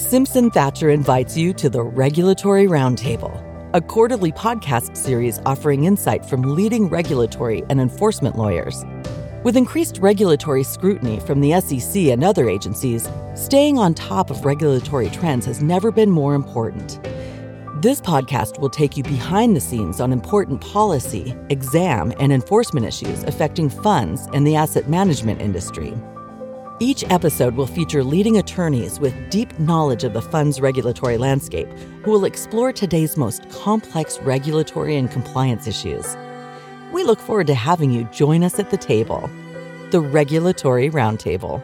Simpson Thacher invites you to the Regulatory Roundtable, a quarterly podcast series offering insight from leading regulatory and enforcement lawyers. With increased regulatory scrutiny from the SEC and other agencies, staying on top of regulatory trends has never been more important. This podcast will take you behind the scenes on important policy, exam, and enforcement issues affecting funds and the asset management industry. Each episode will feature leading attorneys with deep knowledge of the fund's regulatory landscape who will explore today's most complex regulatory and compliance issues. We look forward to having you join us at the table, the Regulatory Roundtable.